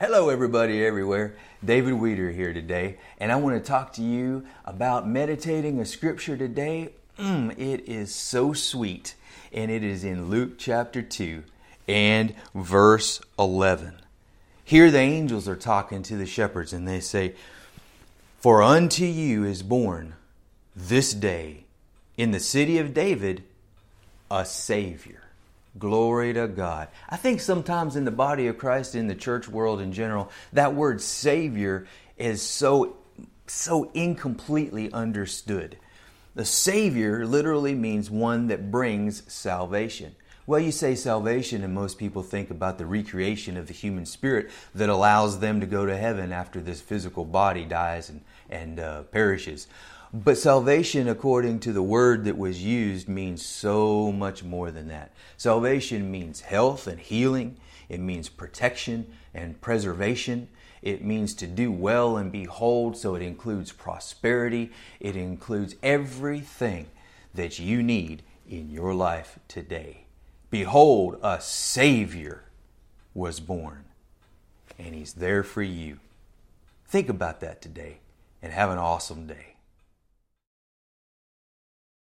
Hello, everybody, everywhere. David Weeder here today, and I want to talk to you about meditating a scripture today. Mm, it is so sweet, and it is in Luke chapter 2 and verse 11. Here, the angels are talking to the shepherds, and they say, For unto you is born this day in the city of David a Savior Glory to God. I think sometimes in the body of Christ, in the church world in general, that word Savior is so, so incompletely understood. The Savior literally means one that brings salvation. Well, you say salvation, and most people think about the recreation of the human spirit that allows them to go to heaven after this physical body dies and, and uh, perishes. But salvation, according to the word that was used, means so much more than that. Salvation means health and healing, it means protection and preservation. It means to do well and be whole, so it includes prosperity. It includes everything that you need in your life today. Behold, a Savior was born, and He's there for you. Think about that today and have an awesome day.